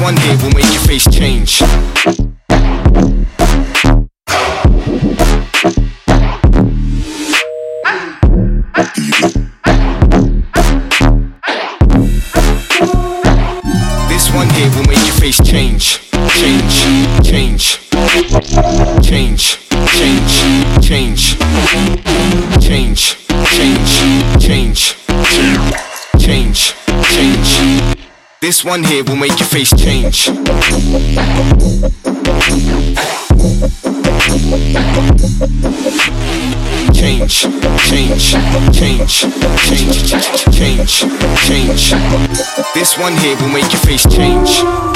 One day we'll make your face change. This one here will make your face change. Change, change, change, change, change, change. This one here will make your face change.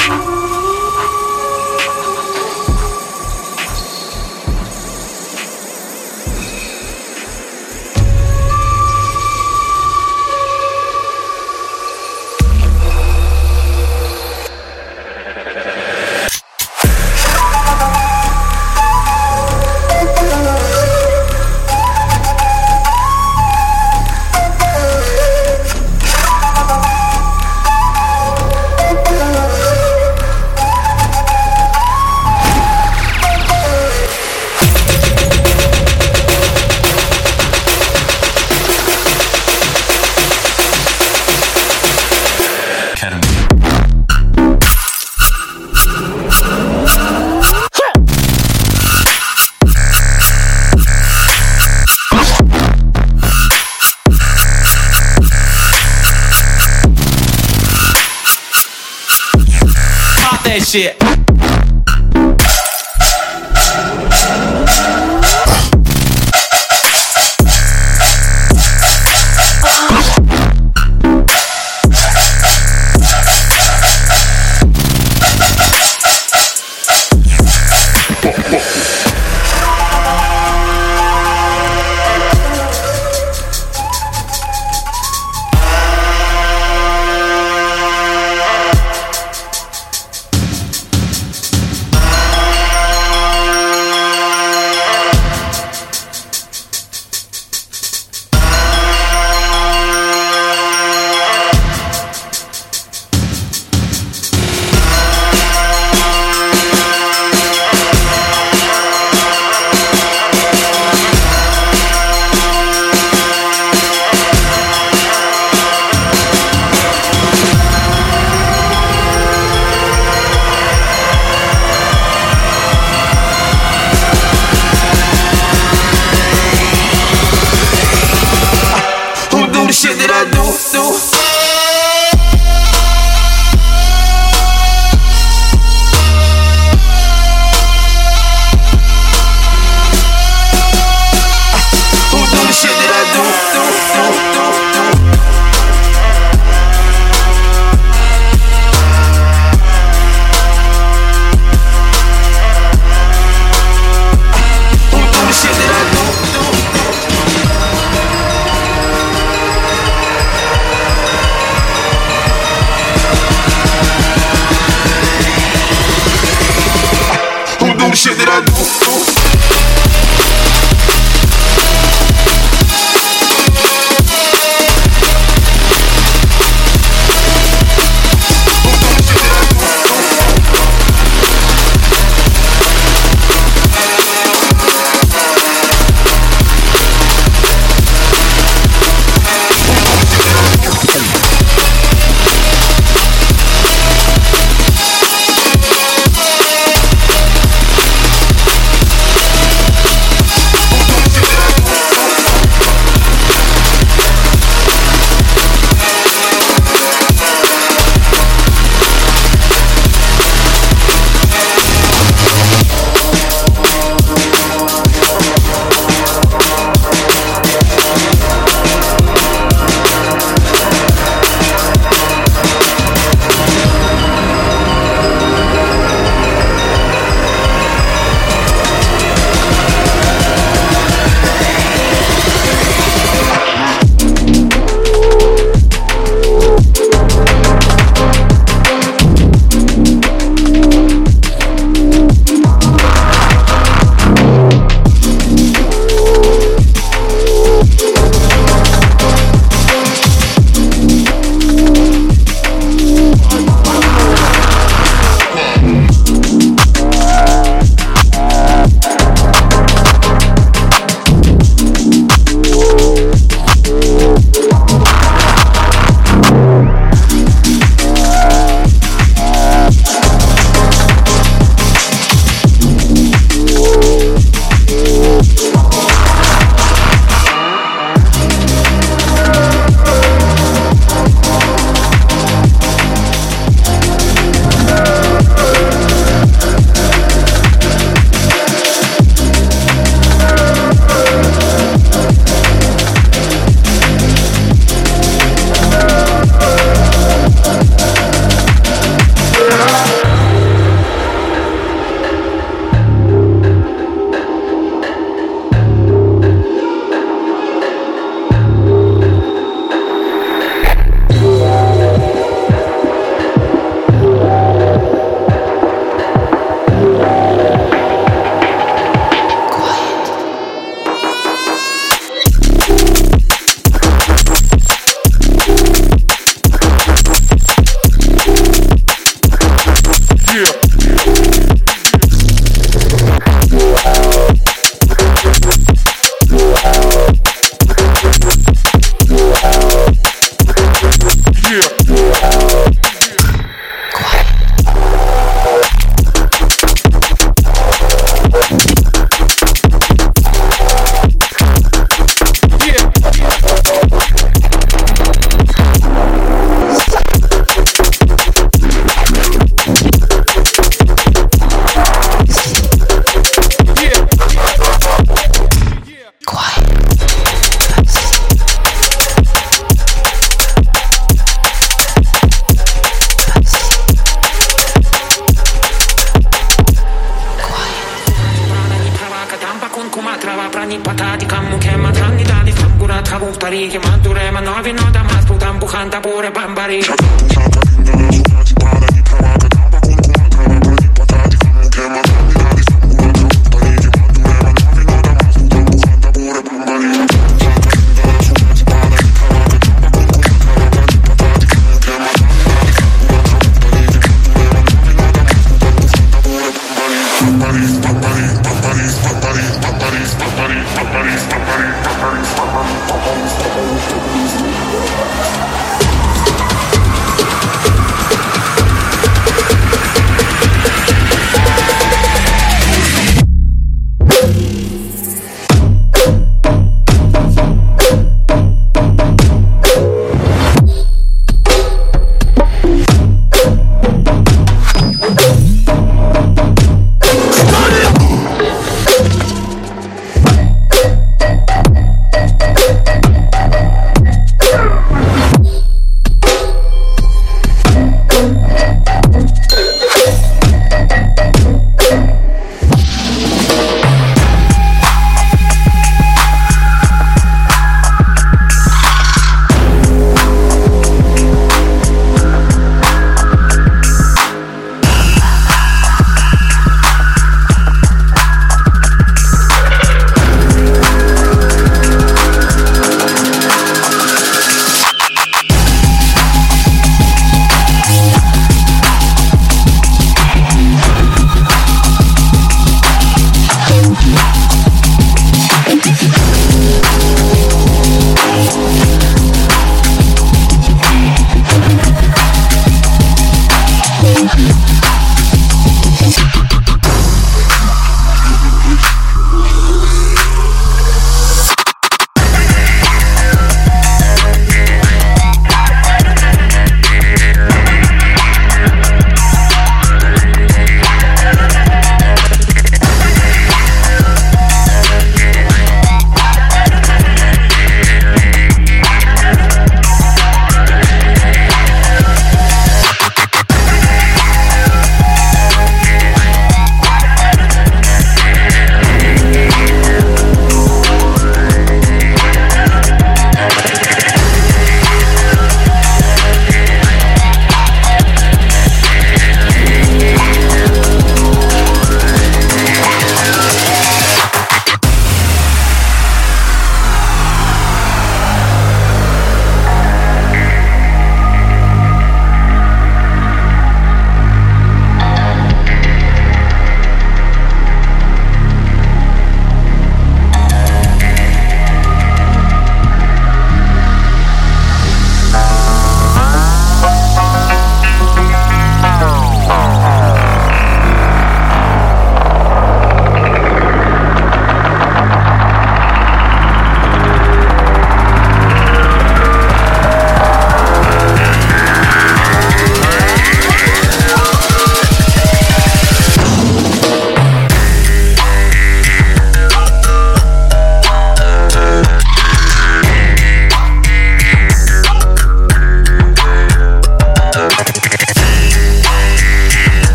that shit.